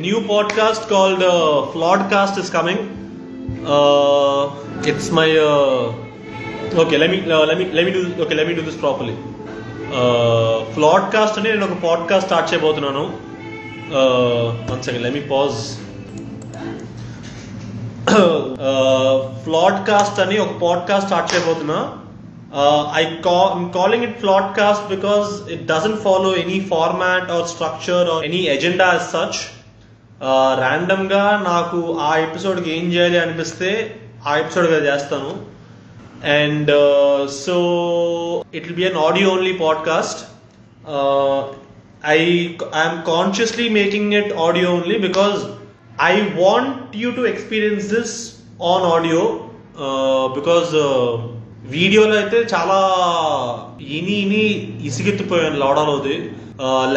new podcast called uh, Flawedcast is coming. Uh, it's my uh, okay. Let me uh, let me let me do okay. Let me do this properly. Uh, Flawedcast అని నేను ఒక podcast start చేయబోతున్నాను one second let me pause flawedcast అని ఒక podcast start చేయబోతున్నా I calling it flawedcast because it doesn't follow any format or structure or any agenda as such ర్యాండమ్గా నాకు ఆ ఎపిసోడ్కి ఏం చేయాలి అనిపిస్తే ఆ ఎపిసోడ్గా చేస్తాను. And so it will be an audio only podcast I I'm consciously making it audio only because I want you to experience this on audio because వీడియోలో అయితే చాలా ఇని ఇని ఇసిగెత్తిపోయాను లాడాలోది.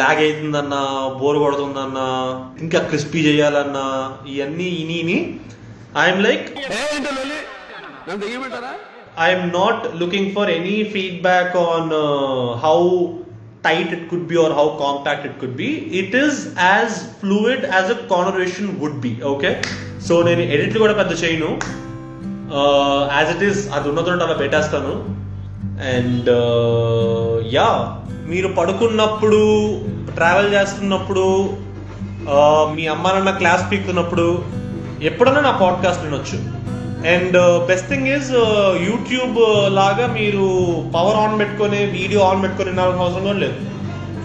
లాగ్ అవుతుందన్న బోర్ కొడుతుందన్న ఇంకా క్రిస్పీ చేయాలన్నా ఇవన్నీ ఇని ఇని. I'm like I'm not looking for any feedback on how tight it could be or how compact it could be. It is as fluid as a conversation would be okay? So నేను ఎడిట్లు కూడా పెద్ద చేయను. As it is అది ఉన్నదో అలా పెట్టేస్తాను. And yeah uh, మీరు పడుకున్నప్పుడు ట్రావెల్ చేస్తున్నప్పుడు uh, మీ అమ్మ నాన్న క్లాస్ పీకుతున్నప్పుడు ఎప్పుడైనా నా పాడ్కాస్ట్ వినొచ్చు. And best thing is YouTube లాగా మీరు పవర్ ఆన్ పెట్టుకొని వీడియో ఆన్ పెట్టుకొని వినాల్సిన అవసరం కూడా లేదు.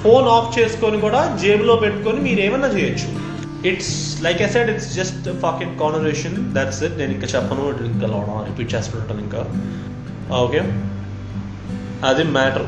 ఫోన్ ఆఫ్ చేసుకొని కూడా జేబులో పెట్టుకొని మీరు ఏమన్నా చేయొచ్చు. it's like I said it's just fucking conversation that's it నేను ఇంకా చెప్పను ఇంకా రిపీట్ చేస్తుంటాను ఇంకా ఓకే అది మ్యాటర్